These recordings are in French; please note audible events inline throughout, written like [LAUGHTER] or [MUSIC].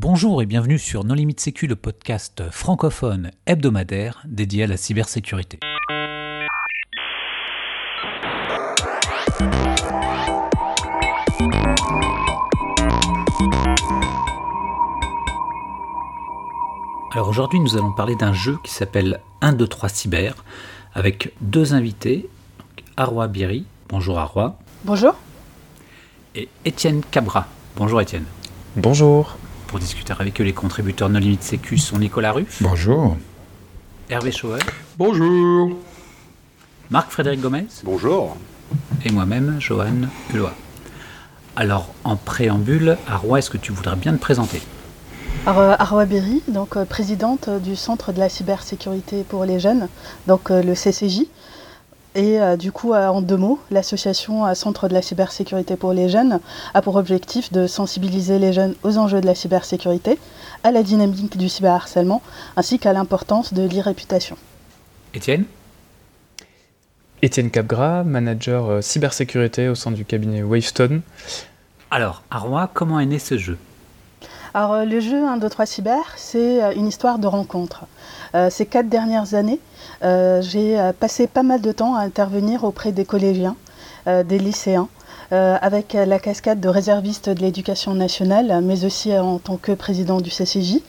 Bonjour et bienvenue sur Non Limite Sécu, le podcast francophone hebdomadaire dédié à la cybersécurité. Alors aujourd'hui, nous allons parler d'un jeu qui s'appelle 1, 2, 3 Cyber avec deux invités, Arwa Biri. Bonjour Arwa. Bonjour. Et Étienne Cabra. Bonjour Étienne. Bonjour. Pour discuter avec eux, les contributeurs No Limite Sécu sont Nicolas Ruff. Bonjour. Hervé Chauvel. Bonjour. Marc-Frédéric Gomez. Bonjour. Et moi-même, Johan Hulot. Alors, en préambule, Arwa, est-ce que tu voudrais bien te présenter? Arwa Berry, donc euh, présidente du Centre de la cybersécurité pour les jeunes, donc euh, le CCJ. Et euh, du coup, en deux mots, l'association Centre de la cybersécurité pour les jeunes a pour objectif de sensibiliser les jeunes aux enjeux de la cybersécurité, à la dynamique du cyberharcèlement, ainsi qu'à l'importance de l'irréputation. Étienne? Étienne Capgras, manager cybersécurité au sein du cabinet Wavestone. Alors, Arwa, comment est né ce jeu? Alors, euh, le jeu 1, 2, 3 Cyber, c'est euh, une histoire de rencontre. Euh, ces quatre dernières années, j'ai passé pas mal de temps à intervenir auprès des collégiens, des lycéens, avec la cascade de réservistes de l'éducation nationale, mais aussi en tant que président du CCJ.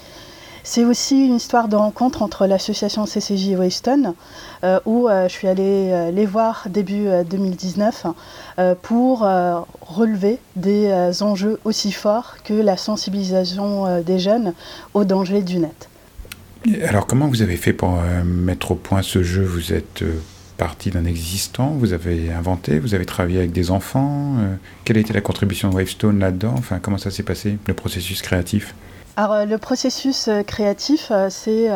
C'est aussi une histoire de rencontre entre l'association CCJ et Weston, euh, où euh, je suis allée euh, les voir début 2019 pour relever des enjeux aussi forts que la sensibilisation des jeunes aux dangers du net. Alors comment vous avez fait pour mettre au point ce jeu? Vous êtes parti d'un existant, vous avez inventé, vous avez travaillé avec des enfants. quelle a été la contribution de Wavestone là-dedans? Enfin, comment ça s'est passé, le processus créatif? Alors, euh, le processus euh, créatif, euh, c'est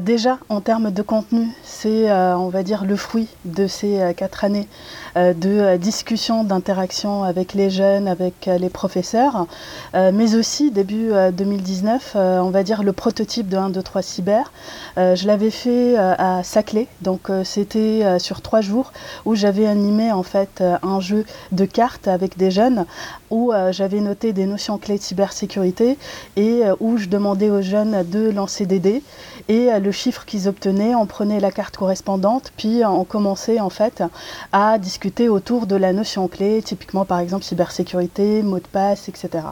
déjà en termes de contenu, c'est, on va dire, le fruit de ces quatre années de discussion, d'interaction avec les jeunes, avec les professeurs, mais aussi début 2019, on va dire le prototype de 1, 2, 3 cyber. je l'avais fait à Saclay, donc c'était sur trois jours où j'avais animé en fait un jeu de cartes avec des jeunes où j'avais noté des notions clés de cybersécurité et euh, où je demandais aux jeunes de lancer des dés et euh, le chiffre qu'ils obtenaient, on prenait la carte correspondante, puis on commençait en fait à discuter autour de la notion clé, typiquement par exemple cybersécurité, mot de passe, etc.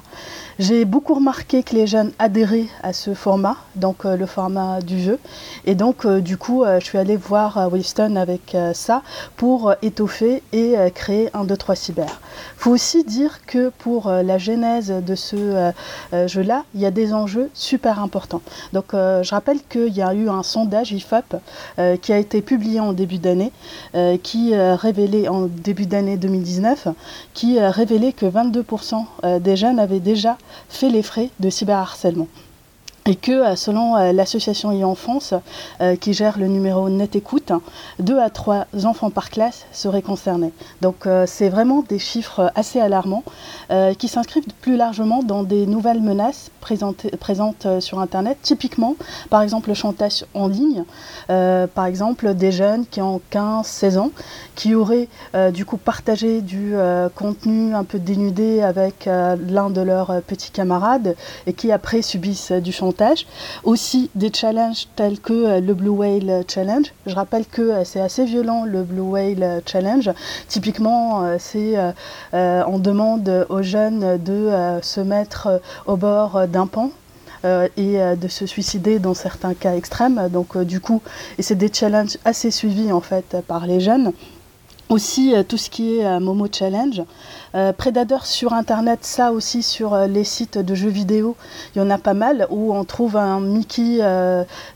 J'ai beaucoup remarqué que les jeunes adhéraient à ce format, donc euh, le format du jeu, et donc du coup je suis allée voir Winston avec ça pour étoffer et créer un 2 3 cyber. Faut aussi dire que pour la genèse de ce jeu-là, il y a des enjeux super importants. Donc euh, je rappelle qu'il y a eu un sondage IFOP euh, qui a été publié en début d'année, euh, qui révélait en début d'année 2019, qui révélait que 22% des jeunes avaient déjà fait les frais de cyberharcèlement et que euh, selon euh, l'association e-enfance euh, qui gère le numéro Net Écoute, deux à trois enfants par classe seraient concernés. Donc c'est vraiment des chiffres assez alarmants qui s'inscrivent plus largement dans des nouvelles menaces présentes sur Internet. Typiquement, par exemple, le chantage en ligne, par exemple des jeunes qui ont 15-16 ans, qui auraient du coup partagé du contenu un peu dénudé avec l'un de leurs petits camarades et qui après subissent du chantage aussi des challenges tels que euh, le Blue Whale Challenge. Je rappelle que euh, c'est assez violent le Blue Whale Challenge. Typiquement, euh, c'est on demande aux jeunes de se mettre au bord d'un pont et de se suicider dans certains cas extrêmes. Donc du coup, et c'est des challenges assez suivis en fait par les jeunes. Aussi tout ce qui est Momo Challenge. Euh, Predator sur Internet, ça aussi sur euh, les sites de jeux vidéo, il y en a pas mal où on trouve un Mickey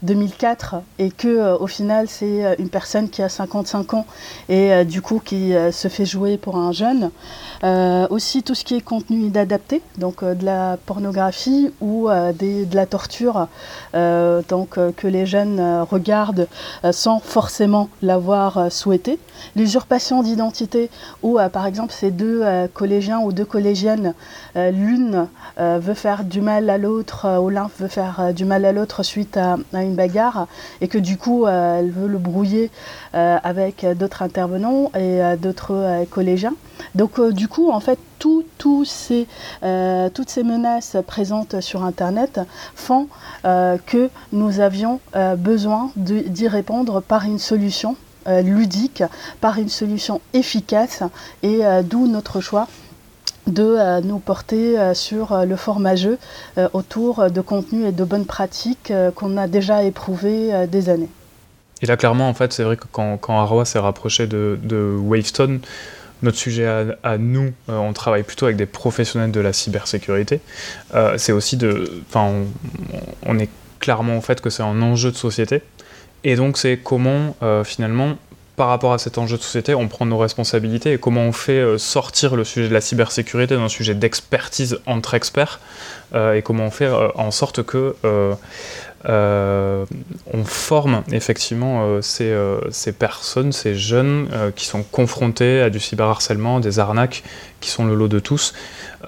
2004 euh, et que au final c'est une personne qui a 55 ans et du coup qui se fait jouer pour un jeune. aussi tout ce qui est contenu inadapté, donc de la pornographie ou de la torture, donc que les jeunes regardent sans forcément l'avoir souhaité. L'usurpation d'identité, où par exemple ces deux collégiens ou deux collégiennes, l'une veut faire du mal à l'autre ou l'un veut faire du mal à l'autre suite à, une bagarre et que du coup elle veut le brouiller avec d'autres intervenants et d'autres collégiens. Donc du coup en fait toutes ces menaces présentes sur Internet font que nous avions besoin d'y répondre par une solution euh, ludique par une solution efficace et euh, d'où notre choix de euh, nous porter sur le format jeu autour de contenus et de bonnes pratiques qu'on a déjà éprouvées des années. Et là, clairement, en fait, c'est vrai que quand, quand Arwa s'est rapproché de, Wavestone, notre sujet à, nous, on travaille plutôt avec des professionnels de la cybersécurité. c'est aussi de. Enfin, on, est clairement au fait que c'est un enjeu de société. Et donc c'est comment euh, finalement, par rapport à cet enjeu de société, on prend nos responsabilités et comment on fait euh, sortir le sujet de la cybersécurité d'un sujet d'expertise entre experts euh, et comment on fait en sorte que on forme effectivement ces, personnes, ces jeunes qui sont confrontés à du cyberharcèlement, des arnaques qui sont le lot de tous.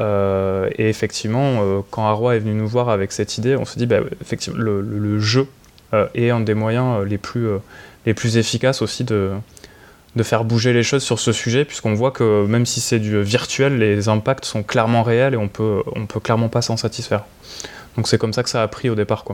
et effectivement, quand Arwa est venu nous voir avec cette idée, on se dit, bah, effectivement, le, jeu et un des moyens euh, les plus, euh, les plus efficaces aussi de, faire bouger les choses sur ce sujet, puisqu'on voit que même si c'est du virtuel, les impacts sont clairement réels et on peut, on peut clairement pas s'en satisfaire. Donc c'est comme ça que ça a pris au départ.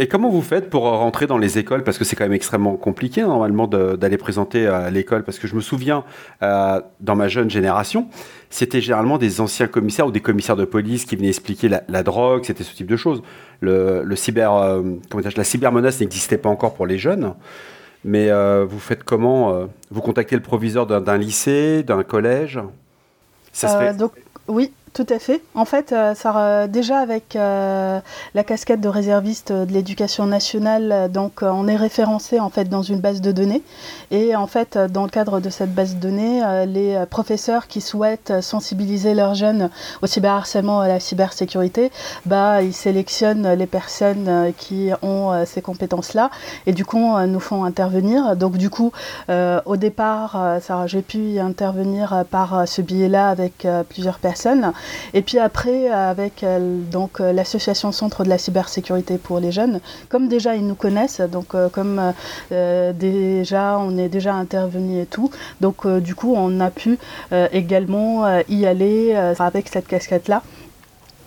Et comment vous faites pour rentrer dans les écoles? Parce que c'est quand même extrêmement compliqué normalement d'aller présenter à l'école. Parce que je me souviens, euh, dans ma jeune génération, c'était généralement des anciens commissaires ou des commissaires de police qui venaient expliquer la, drogue, c'était ce type de choses. Le, le cyber, euh, comment dire, la cybermenace n'existait pas encore pour les jeunes. Mais euh, vous faites comment Vous contactez le proviseur d'un lycée, d'un collège? Ça se fait... donc, Oui, tout à fait. En fait, euh, ça, déjà avec euh, la casquette de réserviste de l'éducation nationale, euh, donc on est référencé en fait dans une base de données. Et en fait, dans le cadre de cette base de données, les professeurs qui souhaitent sensibiliser leurs jeunes au cyberharcèlement et à la cybersécurité, bah, ils sélectionnent les personnes qui ont ces compétences-là et du coup nous font intervenir. Donc du coup, au départ, j'ai pu intervenir par ce biais-là avec plusieurs personnes. Et puis après, avec euh, donc euh, l'association Centre de la cybersécurité pour les jeunes, comme déjà ils nous connaissent, donc euh, comme déjà on est déjà intervenu et tout, donc du coup on a pu également y aller avec cette casquette-là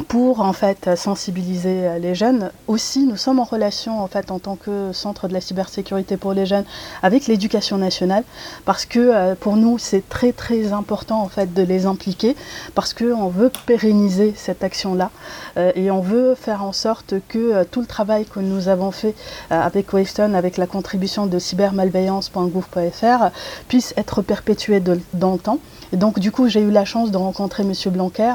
pour en fait sensibiliser euh, les jeunes. Aussi, nous sommes en relation en tant que centre de la cybersécurité pour les jeunes avec l'éducation nationale parce que euh, pour nous c'est très très important en fait de les impliquer parce que on veut pérenniser cette action là euh, et on veut faire en sorte que tout le travail que nous avons fait avec Wavestone avec la contribution de cybermalveillance.gouv.fr puisse être perpétué dans le temps. Et donc du coup j'ai eu la chance de rencontrer Monsieur Blanquer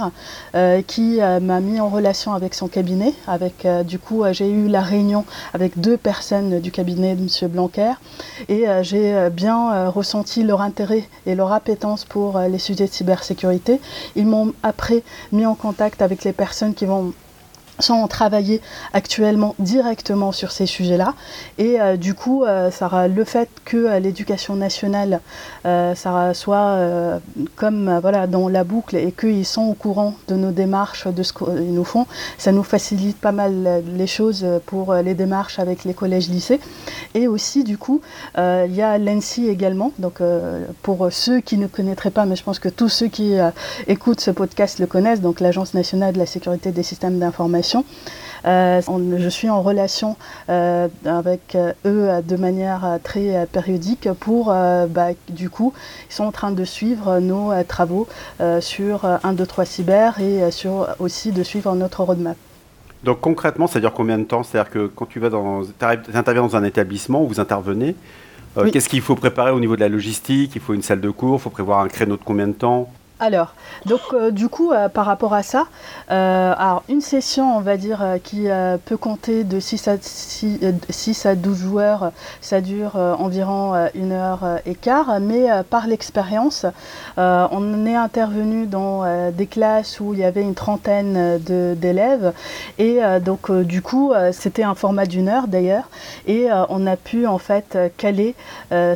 qui m'a mis en relation avec son cabinet. Avec, euh, du coup, euh, j'ai eu la réunion avec deux personnes du cabinet de M. Blanquer et euh, j'ai bien ressenti leur intérêt et leur appétence pour les sujets de cybersécurité. Ils m'ont après mis en contact avec les personnes qui vont sont travailler actuellement directement sur ces sujets-là. Et euh, du coup, euh, le fait que euh, l'éducation nationale soit comme voilà, dans la boucle et qu'ils sont au courant de nos démarches, de ce qu'ils nous font, ça nous facilite pas mal les choses pour les démarches avec les collèges-lycées. Et aussi, du coup, il y a l'ENSI également. Donc, pour ceux qui ne connaîtraient pas, mais je pense que tous ceux qui écoutent ce podcast le connaissent, donc l'Agence nationale de la sécurité des systèmes d'information euh, je suis en relation euh, avec euh, eux de manière très périodique pour, bah, du coup, ils sont en train de suivre nos travaux sur 1, 2, 3 cyber et sur aussi de suivre notre roadmap. Donc concrètement, ça dure combien de temps? C'est-à-dire que quand tu vas dans, interviens dans un établissement où vous intervenez, qu'est-ce qu'il faut préparer au niveau de la logistique? Il faut une salle de cours, il faut prévoir un créneau de combien de temps? Alors, donc euh, du coup, euh, par rapport à ça, euh, alors une session, on va dire, qui peut compter de 6 à, 6, à 12 joueurs, ça dure environ une heure et quart, mais par l'expérience, on est intervenu dans des classes où il y avait une trentaine d'élèves, et donc du coup, c'était un format d'une heure d'ailleurs, et on a pu en fait caler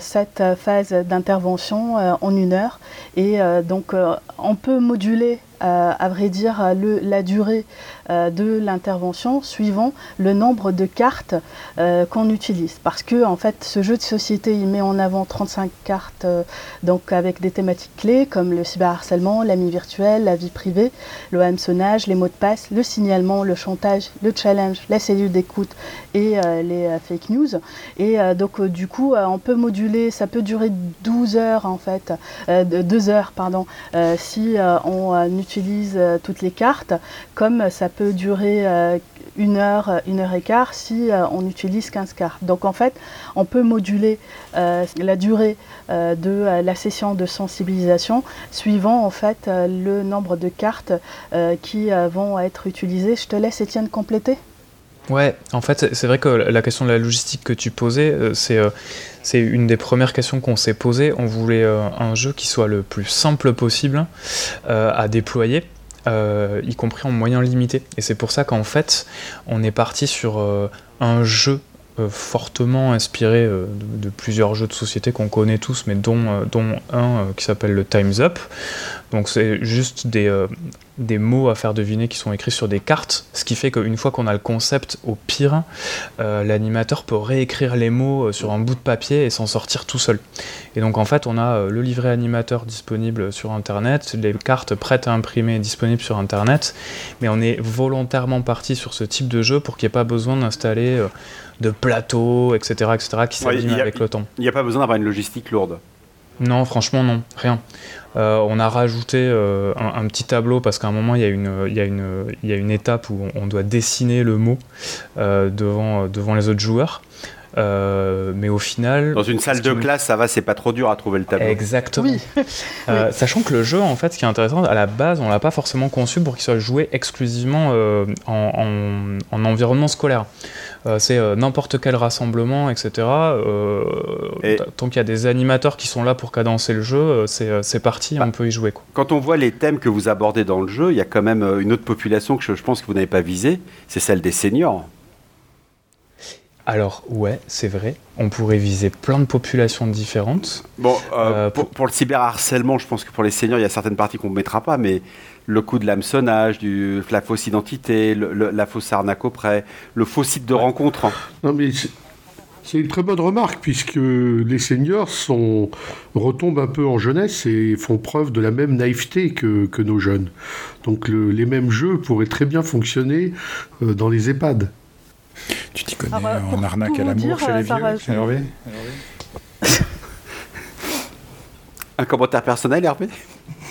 cette phase d'intervention en une heure, et donc on peut moduler euh, à vrai dire, le, la durée euh, de l'intervention suivant le nombre de cartes euh, qu'on utilise. Parce que, en fait, ce jeu de société, il met en avant 35 cartes donc avec des thématiques clés comme le cyberharcèlement, l'ami virtuel, la vie privée, le hameçonnage, les mots de passe, le signalement, le chantage, le challenge, la cellule d'écoute et les fake news. Et donc, du coup, on peut moduler, ça peut durer 12 heures, en fait, 2 heures, pardon, si on utilise euh, toutes les cartes, comme ça peut durer euh, une heure, une heure et quart si euh, on utilise 15 cartes. Donc en fait, on peut moduler la durée de la session de sensibilisation suivant en fait le nombre de cartes qui vont être utilisées. Je te laisse Étienne compléter. Ouais, en fait, c'est vrai que la question de la logistique que tu posais, c'est c'est une des premières questions qu'on s'est posées. On voulait euh, un jeu qui soit le plus simple possible euh, à déployer. Euh, y compris en moyens limités. Et c'est pour ça qu'en fait, on est parti sur un jeu fortement inspiré de, plusieurs jeux de société qu'on connaît tous, mais dont, dont un qui s'appelle le Time's Up. Donc c'est juste des, des mots à faire deviner qui sont écrits sur des cartes, ce qui fait qu'une fois qu'on a le concept, au pire, euh, l'animateur peut réécrire les mots euh, sur un bout de papier et s'en sortir tout seul. Et donc en fait, on a euh, le livret animateur disponible sur Internet, les cartes prêtes à imprimer disponibles sur Internet, mais on est volontairement parti sur ce type de jeu pour qu'il n'y ait pas besoin d'installer de plateaux, etc., etc., qui s'abîment avec le temps. Il n'y a pas besoin d'avoir une logistique lourde. Non, franchement, non, rien. Euh, on a rajouté euh, un, petit tableau parce qu'à un moment, il y, a une, étape où on, doit dessiner le mot euh, devant les autres joueurs. Mais au final. Dans une salle de classe, ça va, c'est pas trop dur à trouver le tableau. Exactement. Sachant que le jeu, en fait, ce qui est intéressant, à la base, on l'a pas forcément conçu pour qu'il soit joué exclusivement en, en, environnement scolaire. Euh, c'est euh, n'importe quel rassemblement, etc. Euh, tant qu'il y a des animateurs qui sont là pour cadencer le jeu, c'est parti, bah, on peut y jouer. Quand on voit les thèmes que vous abordez dans le jeu, il y a quand même une autre population que je, pense que vous n'avez pas visée, c'est celle des seniors. Alors ouais, c'est vrai. On pourrait viser plein de populations différentes. Bon, pour, pour, le cyberharcèlement, je pense que pour les seniors, il y a certaines parties qu'on ne mettra pas, mais le coup de l'hameçonnage, du, la fausse identité, la fausse arnaque auprès, le faux site de rencontre. Non mais c'est une très bonne remarque puisque les seniors sont, retombent un peu en jeunesse et font preuve de la même naïveté que, que nos jeunes. Donc les mêmes jeux pourraient très bien fonctionner euh, dans les EHPAD. Tu t'y connais en arnaque à l'amour chez les vieux, Hervé. Un commentaire personnel, Hervé? [LAUGHS]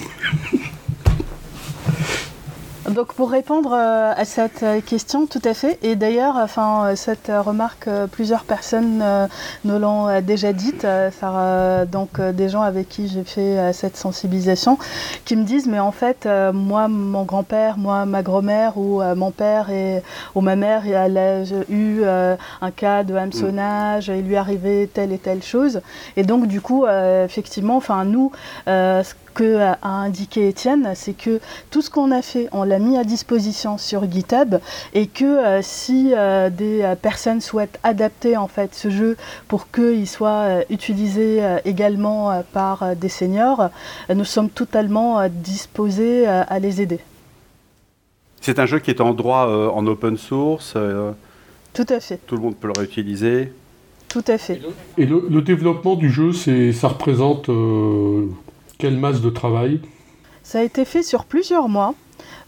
Donc pour répondre euh, à cette euh, question, tout à fait. Et d'ailleurs, enfin, euh, cette remarque, plusieurs personnes nous l'ont déjà dite. donc des gens avec qui j'ai fait cette sensibilisation, qui me disent, mais en fait, moi, mon grand-père, moi, ma grand-mère ou mon père et ou ma mère, elle a eu un cas de hameçonnage, il lui arrivait telle et telle chose. Et donc du coup, effectivement, enfin nous, que a indiqué Étienne, c'est que tout ce qu'on a fait, on l'a mis à disposition sur GitHub et que euh, si euh, des euh, personnes souhaitent adapter en fait ce jeu pour qu'il soit utilisé également par des seniors, nous sommes totalement disposés à les aider. C'est un jeu qui est en droit en open source. tout à fait. Tout le monde peut le réutiliser. Tout à fait. Et le, développement du jeu, ça représente quelle masse de travail Ça a été fait sur plusieurs mois.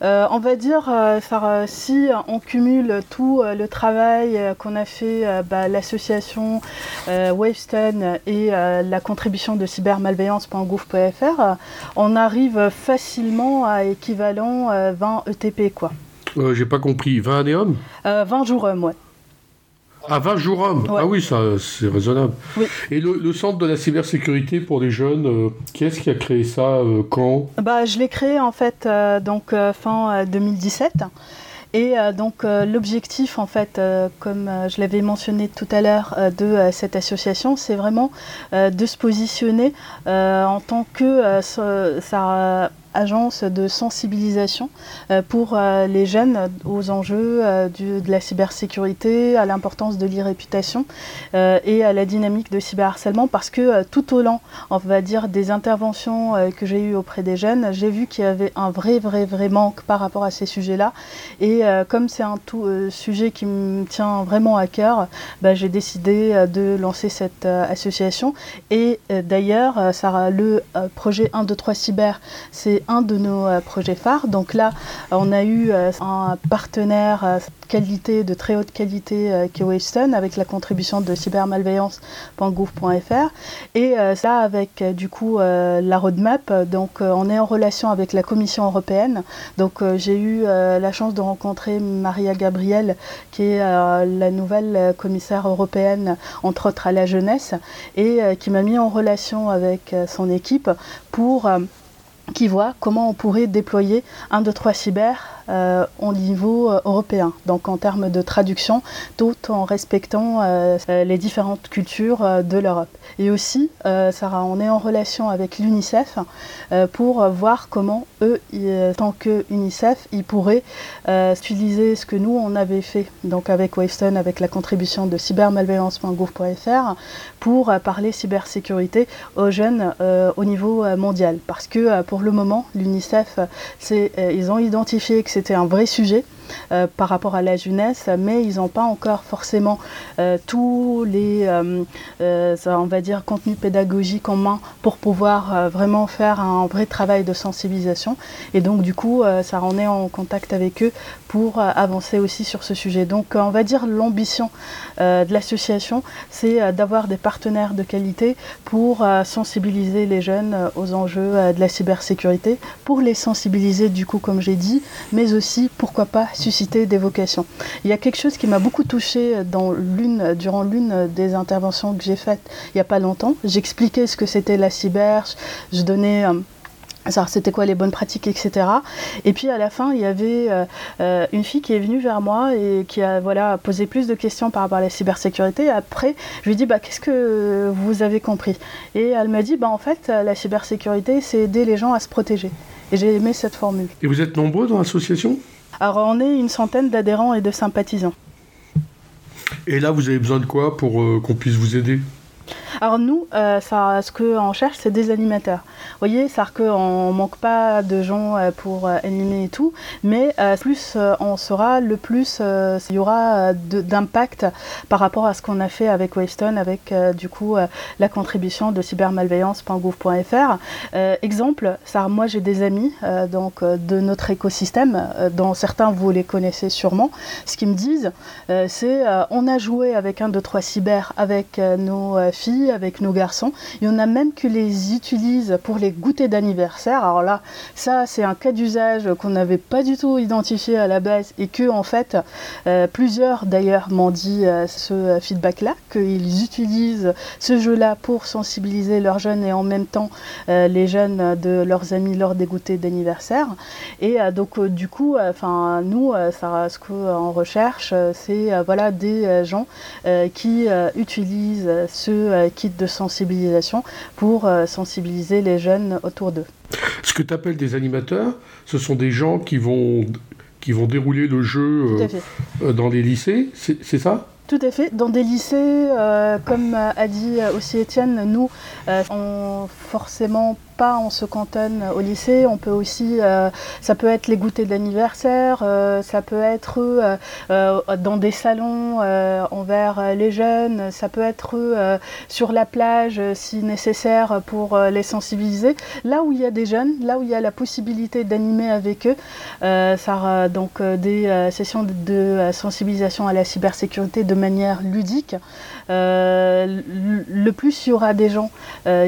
Euh, on va dire, euh, euh, si on cumule tout le travail qu'on a fait, bah, l'association Wavestone et la contribution de cybermalveillance.gouv.fr, on arrive facilement à équivalent 20 ETP. quoi. J'ai pas compris, 20 années 20 jours hommes, ouais. À 20 jours hommes Ah oui, ça, c'est raisonnable. Et le, centre de la cybersécurité pour les jeunes, euh, qui est-ce qui a créé ça euh, Quand? Bah, Je l'ai créé en fait euh, donc, fin 2017. Et donc l'objectif, en fait, comme je l'avais mentionné tout à l'heure, de cette association, c'est vraiment de se positionner en tant que ça, agence de sensibilisation pour les jeunes aux enjeux de la cybersécurité, à l'importance de l'e-réputation et à la dynamique de cyberharcèlement parce que tout au long, on va dire, des interventions que j'ai eues auprès des jeunes, j'ai vu qu'il y avait un vrai, vrai, vrai manque par rapport à ces sujets-là. Et comme c'est un tout, sujet qui me tient vraiment à cœur, bah, j'ai décidé de lancer cette association. Et d'ailleurs, le projet 1, 2, 3 Cyber, c'est un de nos projets phares. Donc là, on a eu un partenaire qualité, de très haute qualité euh, qui est avec la contribution de cybermalveillance.gouv.fr et euh, ça avec euh, du coup la roadmap. Donc on est en relation avec la Commission européenne. Donc j'ai eu la chance de rencontrer Maria Gabriel qui est la nouvelle commissaire européenne entre autres à la jeunesse et qui m'a mis en relation avec son équipe pour qui voit comment on pourrait déployer un, deux, trois cyber euh, au niveau euh, européen, donc en termes de traduction, tout en respectant euh, les différentes cultures de l'Europe. Et aussi, Sarah, on est en relation avec l'UNICEF pour voir comment eux, tant que UNICEF, ils pourraient utiliser ce que nous, on avait fait, donc avec Wavestone, avec la contribution de cybermalveillance.gouv.fr, pour parler cybersécurité aux jeunes au niveau mondial. Parce que pour le moment, l'UNICEF, ils ont identifié c'était un vrai sujet. Euh, par rapport à la jeunesse, mais ils n'ont pas encore forcément euh, tous les, euh, va dire, contenus pédagogiques en main pour pouvoir vraiment faire un vrai travail de sensibilisation. Et donc, du coup, ça en est en contact avec eux pour avancer aussi sur ce sujet. Donc, on va dire l'ambition de l'association, c'est d'avoir des partenaires de qualité pour sensibiliser les jeunes aux enjeux de la cybersécurité, pour les sensibiliser, du coup, comme j'ai dit, mais aussi, pourquoi pas, susciter des vocations. Il y a quelque chose qui m'a beaucoup touché dans l'une, durant l'une des interventions que j'ai faites il n'y a pas longtemps. J'expliquais ce que c'était la cyber, je donnais euh, c'était quoi les bonnes pratiques, etc. Et puis à la fin, il y avait euh, euh, une fille qui est venue vers moi et qui a voilà, posé plus de questions par rapport à la cybersécurité. Après, je lui ai dit bah, Qu'est-ce que vous avez compris? Et elle m'a dit bah, En fait, la cybersécurité, c'est aider les gens à se protéger. Et j'ai aimé cette formule. Et vous êtes nombreux dans l'association? Alors on est une centaine d'adhérents et de sympathisants. Et là, vous avez besoin de quoi pour euh, qu'on puisse vous aider? Alors nous, euh, ça, ce qu'on cherche, c'est des animateurs. Vous voyez, c'est qu'on manque pas de gens euh, pour euh, animer et tout, mais plus on sera, le plus il y aura d'impact par rapport à ce qu'on a fait avec Wavestone, avec du coup la contribution de cybermalveillance.gouv.fr. exemple, ça, moi j'ai des amis donc de notre écosystème, dont certains vous les connaissez sûrement. Ce qu'ils me disent, c'est on a joué avec un, deux, trois cyber avec nos filles, avec nos garçons. Il y en a même qui les utilisent pour les goûters d'anniversaire. Alors là, ça, c'est un cas d'usage qu'on n'avait pas du tout identifié à la base et que, en fait, euh, plusieurs d'ailleurs m'ont dit euh, ce feedback-là, qu'ils utilisent ce jeu-là pour sensibiliser leurs jeunes et en même temps euh, les jeunes de leurs amis lors des goûters d'anniversaire. Et donc, du coup, enfin, nous, ça, ce qu'on recherche, c'est voilà, des gens qui utilisent ce kit de sensibilisation pour sensibiliser les jeunes autour d'eux. Ce que tu appelles des animateurs, ce sont des gens qui vont, qui vont dérouler le jeu euh, euh, dans les lycées, c'est ça? Tout à fait. Dans des lycées, comme a dit aussi Étienne, nous, on forcément pas on se cantonne au lycée, on peut aussi, euh, ça peut être les goûters d'anniversaire, euh, ça peut être euh, dans des salons envers les jeunes, ça peut être sur la plage si nécessaire pour les sensibiliser. Là où il y a des jeunes, là où il y a la possibilité d'animer avec eux, ça donc des sessions de, sensibilisation à la cybersécurité de manière ludique. Le plus il y aura des gens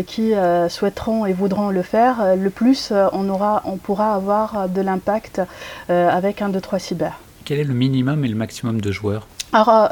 qui souhaiteront et voudront le faire, euh, le plus euh, on, aura, on pourra avoir euh, de l'impact avec un 2-3 cyber. Quel est le minimum et le maximum de joueurs? Alors,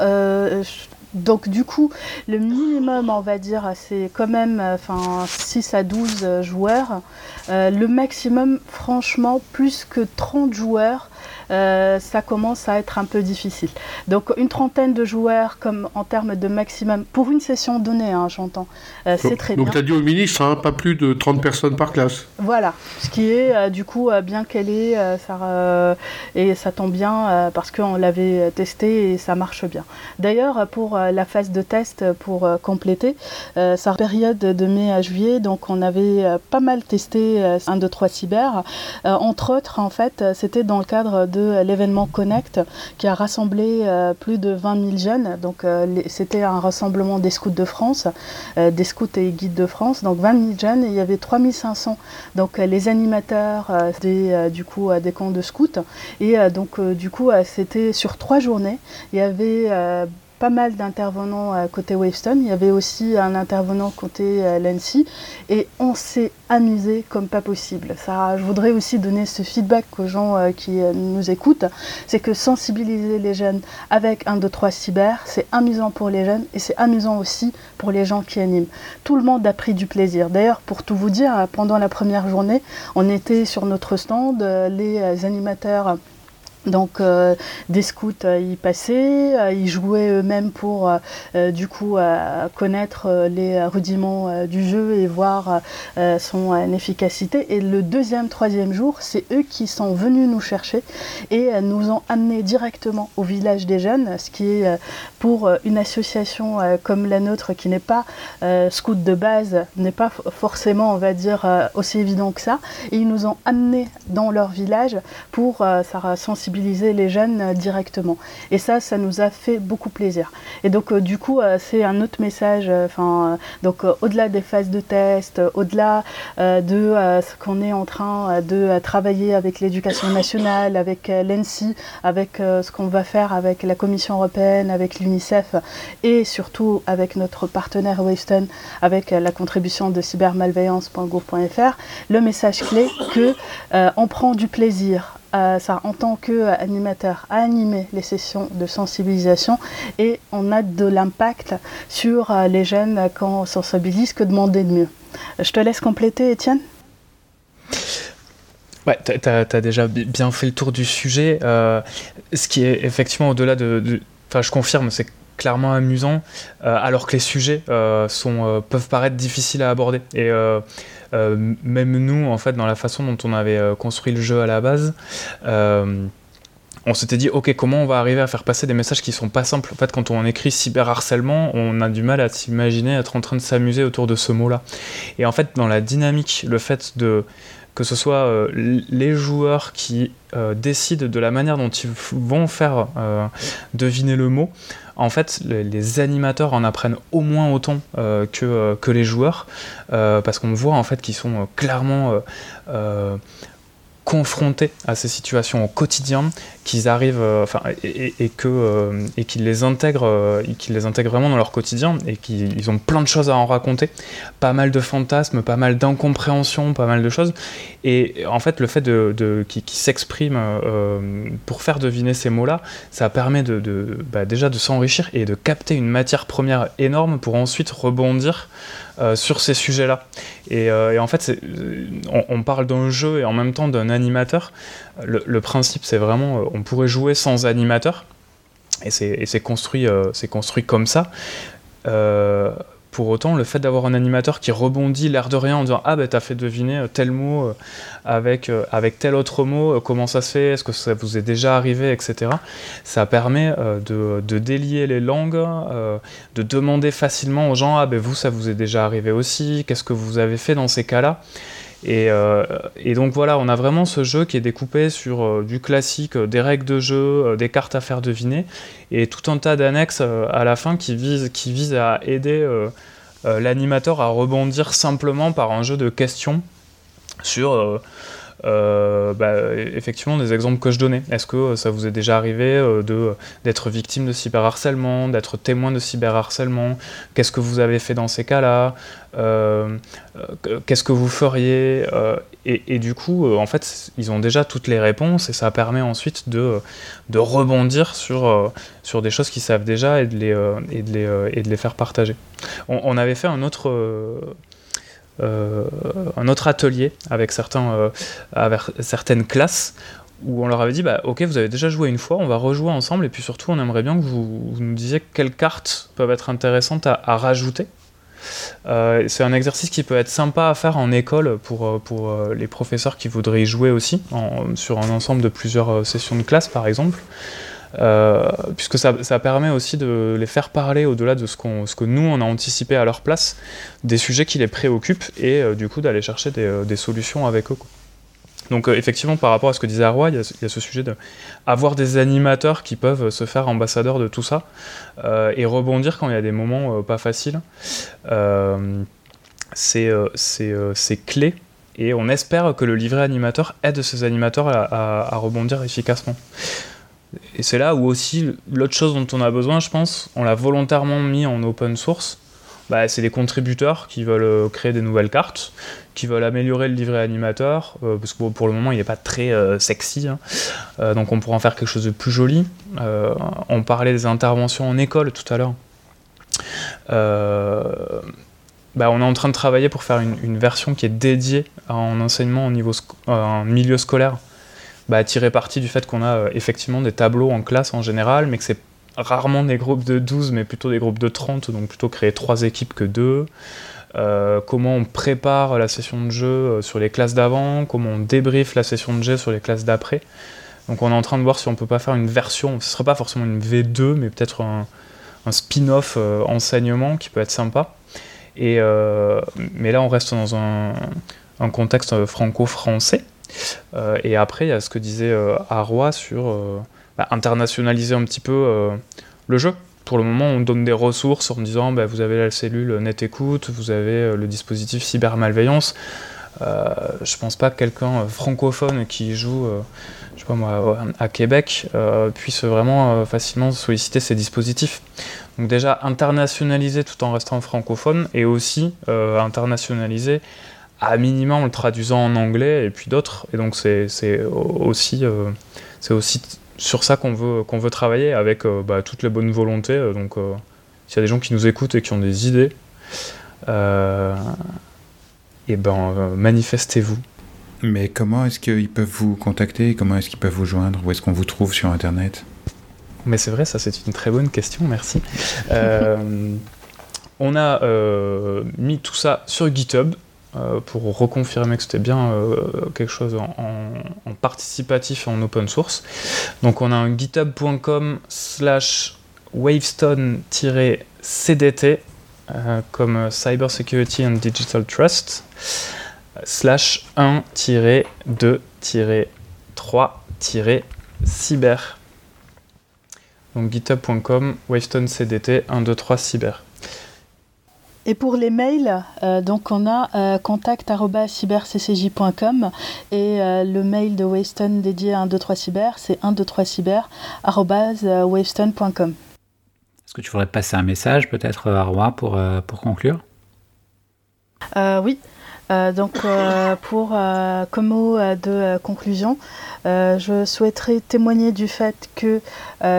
donc du coup, le minimum, on va dire, c'est quand même enfin, 6 à 12 joueurs. le maximum, franchement, plus que 30 joueurs, ça commence à être un peu difficile. Donc une trentaine de joueurs comme en termes de maximum, pour une session donnée, hein, j'entends, c'est très bien. Donc tu as dit au ministre, hein, pas plus de 30 personnes par classe. Voilà, ce qui est du coup bien qu'elle est, ça, et ça tombe bien parce qu'on l'avait testé et ça marche bien. D'ailleurs, pour la phase de test, pour compléter, sa période de mai à juillet, donc on avait pas mal testé 1, 2, 3 cyber. entre autres, en fait, c'était dans le cadre de l'événement Connect qui a rassemblé euh, plus de 20 000 jeunes. Donc euh, c'était un rassemblement des scouts de France, euh, des scouts et guides de France. Donc 20 000 jeunes et il y avait 3500 donc les animateurs des du coup des camps de scouts et donc du coup c'était sur trois journées. Il y avait pas mal d'intervenants euh, côté Wavestone. Il y avait aussi un intervenant côté euh, Lancy et on s'est amusé comme pas possible. Je voudrais aussi donner ce feedback aux gens euh, qui nous écoutent, c'est que sensibiliser les jeunes avec 1, 2, 3 cyber, c'est amusant pour les jeunes et c'est amusant aussi pour les gens qui animent. Tout le monde a pris du plaisir. D'ailleurs, pour tout vous dire, pendant la première journée, on était sur notre stand, les animateurs donc euh, des scouts euh, y passaient, euh, ils jouaient eux-mêmes pour du coup connaître les rudiments du jeu et voir son efficacité. Et le deuxième, troisième jour, c'est eux qui sont venus nous chercher et nous ont amenés directement au village des jeunes, ce qui est pour une association comme la nôtre qui n'est pas scout de base, n'est pas forcément, on va dire, aussi évident que ça. Et ils nous ont amenés dans leur village pour ça les jeunes euh, directement. Et ça, ça nous a fait beaucoup plaisir. Et donc, euh, du coup, euh, c'est un autre message. Enfin, donc, au-delà des phases de test, au-delà de ce qu'on est en train de travailler avec l'éducation nationale, avec l'ENSI, avec ce qu'on va faire avec la Commission européenne, avec l'UNICEF et surtout avec notre partenaire Wavestone, avec la contribution de cybermalveillance.gouv.fr, le message clé que on prend du plaisir ça, en tant qu'animateur, à animer les sessions de sensibilisation et on a de l'impact sur euh, les jeunes quand on sensibilise que demander de mieux. Je te laisse compléter, Étienne. Ouais, tu as, déjà bien fait le tour du sujet. Euh, ce qui est effectivement au-delà de. Enfin, je confirme, c'est clairement amusant, euh, alors que les sujets sont, peuvent paraître difficiles à aborder. Et euh, même nous, en fait, dans la façon dont on avait euh, construit le jeu à la base, euh, on s'était dit, ok, comment on va arriver à faire passer des messages qui sont pas simples? En fait, quand on écrit cyberharcèlement, on a du mal à s'imaginer être en train de s'amuser autour de ce mot-là. Et en fait, dans la dynamique, le fait de que ce soit les joueurs qui décident de la manière dont ils vont faire deviner le mot, en fait, les, animateurs en apprennent au moins autant euh, que, euh, que, les joueurs, euh, parce qu'on voit en fait qu'ils sont clairement confrontés à ces situations au quotidien, qu'ils arrivent, euh, enfin, et, que euh, et qu'ils les intègrent, euh, qu'ils les intègrent vraiment dans leur quotidien et qu'ils ont plein de choses à en raconter, pas mal de fantasmes, pas mal d'incompréhension, pas mal de choses. Et en fait, le fait de, de qui, s'exprime pour faire deviner ces mots-là, ça permet de, bah, déjà de s'enrichir et de capter une matière première énorme pour ensuite rebondir sur ces sujets-là. Et, en fait, on, parle d'un jeu et en même temps d'un animateur. Le, principe, c'est vraiment, on pourrait jouer sans animateur. Et c'est construit, c'est construit comme ça. Pour autant, le fait d'avoir un animateur qui rebondit l'air de rien en disant Ah ben t'as fait deviner euh, tel mot euh, avec, euh, tel autre mot, comment ça se fait, est-ce que ça vous est déjà arrivé, etc. Ça permet de, de, délier les langues, de demander facilement aux gens Ah ben vous ça vous est déjà arrivé aussi, qu'est-ce que vous avez fait dans ces cas-là? Et, et, donc voilà, on a vraiment ce jeu qui est découpé sur du classique, des règles de jeu, des cartes à faire deviner, et tout un tas d'annexes à la fin qui visent qui vise à aider euh, l'animateur à rebondir simplement par un jeu de questions sur euh, euh, bah, effectivement des exemples que je donnais. Est-ce que ça vous est déjà arrivé de d'être victime de cyberharcèlement, d'être témoin de cyberharcèlement? Qu'est-ce que vous avez fait dans ces cas-là? Qu'est-ce que vous feriez? Et, du coup, en fait, ils ont déjà toutes les réponses et ça permet ensuite de, de rebondir sur, sur des choses qu'ils savent déjà et de les, et de les, et de les faire partager. On, avait fait un autre, euh, un autre atelier avec, certains, euh, avec certaines classes où on leur avait dit bah, Ok, vous avez déjà joué une fois, on va rejouer ensemble, et puis surtout, on aimerait bien que vous, nous disiez quelles cartes peuvent être intéressantes à, rajouter. Euh, c'est un exercice qui peut être sympa à faire en école pour, euh, pour euh, les professeurs qui voudraient y jouer aussi, sur un ensemble de plusieurs sessions de classe par exemple. Puisque ça, permet aussi de les faire parler au-delà de ce, que nous on a anticipé à leur place, des sujets qui les préoccupent et du coup d'aller chercher des, des solutions avec eux. Donc euh, effectivement, par rapport à ce que disait Arroy, il y, a, ce sujet d'avoir des animateurs qui peuvent se faire ambassadeurs de tout ça euh, et rebondir quand il y a des moments euh, pas faciles. c'est clé et on espère que le livret animateur aide ces animateurs à rebondir efficacement. Et c'est là où aussi l'autre chose dont on a besoin, je pense, on l'a volontairement mis en open source bah, c'est des contributeurs qui veulent euh, créer des nouvelles cartes, qui veulent améliorer le livret animateur, euh, parce que pour le moment il n'est pas très euh, sexy, hein. donc on pourra en faire quelque chose de plus joli. on parlait des interventions en école tout à l'heure. Bah, on est en train de travailler pour faire une, version qui est dédiée en enseignement au niveau en milieu scolaire, bah, tirer parti du fait qu'on a effectivement des tableaux en classe en général, mais que c'est rarement des groupes de 12, mais plutôt des groupes de 30, donc plutôt créer trois équipes que deux. Euh, comment on prépare la session de jeu euh, sur les classes d'avant, comment on débriefe la session de jeu sur les classes d'après. Donc on est en train de voir si on peut pas faire une version, ce serait pas forcément une V2, mais peut-être un, spin-off euh, enseignement qui peut être sympa. Et, mais là on reste dans un contexte franco-français. Et après il y a ce que disait Arroy sur bah, internationaliser un petit peu euh, le jeu. Pour le moment, on donne des ressources en disant bah, vous avez la cellule net écoute, vous avez euh, le dispositif cybermalveillance. Euh, je pense pas que quelqu'un euh, francophone qui joue je sais pas moi, à Québec puisse vraiment facilement solliciter ces dispositifs. Donc déjà internationaliser tout en restant francophone et aussi internationaliser à minima en le traduisant en anglais et puis d'autres. Et donc c'est aussi, c'est aussi sur ça qu'on veut, qu'on veut travailler avec euh, bah, toutes les bonnes volontés. Euh, donc, euh, s'il y a des gens qui nous écoutent et qui ont des idées, et ben, manifestez-vous. Mais comment est-ce qu'ils peuvent vous contacter? Comment est-ce qu'ils peuvent vous joindre? Où est-ce qu'on vous trouve sur Internet? Mais c'est vrai, ça c'est une très bonne question, merci. [LAUGHS] on a mis tout ça sur GitHub. Euh, pour reconfirmer que c'était bien euh, quelque chose en, participatif et en open source. Donc on a un github.com slash wavestone-cdt euh, comme Cyber Security and Digital Trust slash 1-2-3-cyber. Donc github.com wavestone-cdt 123cyber. Et pour les mails, euh, donc on a euh, contact.cyberccj.com et euh, le mail de Wavestone dédié à 123cyber, c'est 123cyber.wavestone.com. Est-ce que tu voudrais passer un message peut-être à Roi pour, pour conclure? Oui. Euh, donc, euh, pour euh, comme mot de conclusion, je souhaiterais témoigner du fait que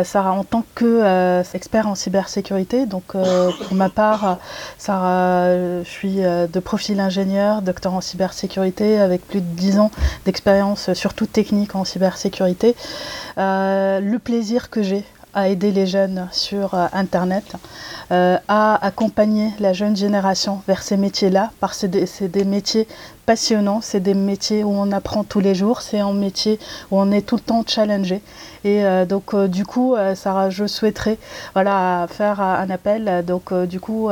Sarah, en tant qu'expert en cybersécurité, donc pour ma part, Sarah, je suis de profil ingénieur, docteur en cybersécurité, avec plus de 10 ans d'expérience, surtout technique en cybersécurité. le plaisir que j'ai à aider les jeunes sur euh, Internet, euh, à accompagner la jeune génération vers ces métiers-là, parce que c'est des, métiers passionnants, c'est des métiers où on apprend tous les jours, c'est un métier où on est tout le temps challengé. Et euh, donc du coup, Sarah, je souhaiterais voilà, faire un appel donc, du coup,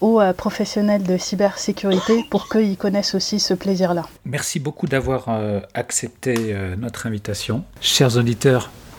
aux professionnels de cybersécurité pour qu'ils connaissent aussi ce plaisir-là. Merci beaucoup d'avoir accepté notre invitation. Chers auditeurs,